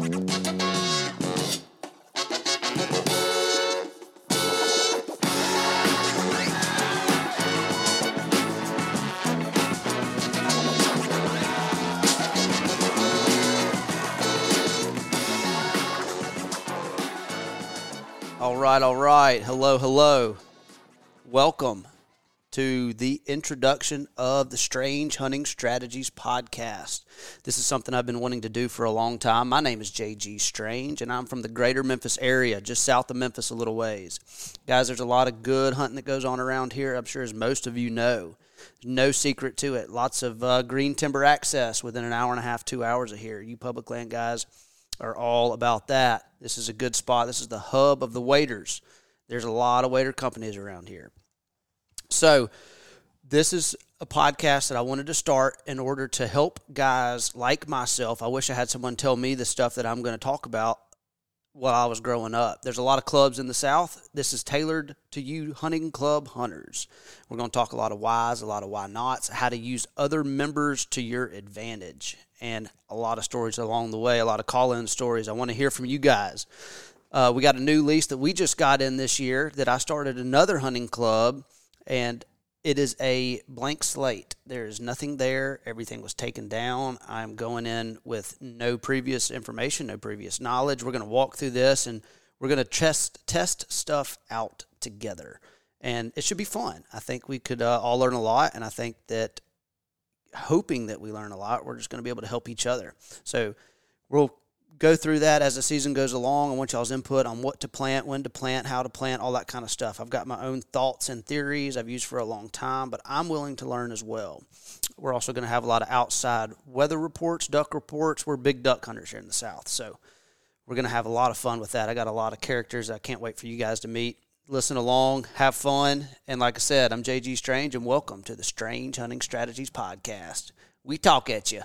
All right, all right. Hello, hello. Welcome to the introduction of the Strange Hunting Strategies podcast. This is something I've been wanting to do for a long time. My name is JG Strange, and I'm from the greater Memphis area, just south of Memphis a little ways. Guys, there's a lot of good hunting that goes on around here, I'm sure as most of you know. No secret to it. Lots of uh, green timber access within an hour and a half, two hours of here. You public land guys are all about that. This is a good spot. This is the hub of the waders. There's a lot of wader companies around here. So, this is a podcast that I wanted to start in order to help guys like myself. I wish I had someone tell me the stuff that I'm going to talk about while I was growing up. There's a lot of clubs in the South. This is tailored to you hunting club hunters. We're going to talk a lot of whys, a lot of why nots, how to use other members to your advantage and a lot of stories along the way, a lot of call in stories. I want to hear from you guys. Uh, we got a new lease that we just got in this year that I started another hunting club, and it is a blank slate. There is nothing there. Everything was taken down. I'm going in with no previous information, no previous knowledge. We're going to walk through this and we're going to test test stuff out together, and it should be fun. I think we could uh, all learn a lot, and I think that hoping that we learn a lot. We're just going to be able to help each other. So we'll go through that as the season goes along. I want y'all's input on what to plant, when to plant, how to plant, all that kind of stuff. I've got my own thoughts and theories I've used for a long time, but I'm willing to learn as well. We're also going to have a lot of outside weather reports, duck reports. We're big duck hunters here in the South. So we're going to have a lot of fun with that. I got a lot of characters I can't wait for you guys to meet listen along, have fun. And like I said, I'm JG Strange, and welcome to the Strange Hunting Strategies Podcast. We talk at you.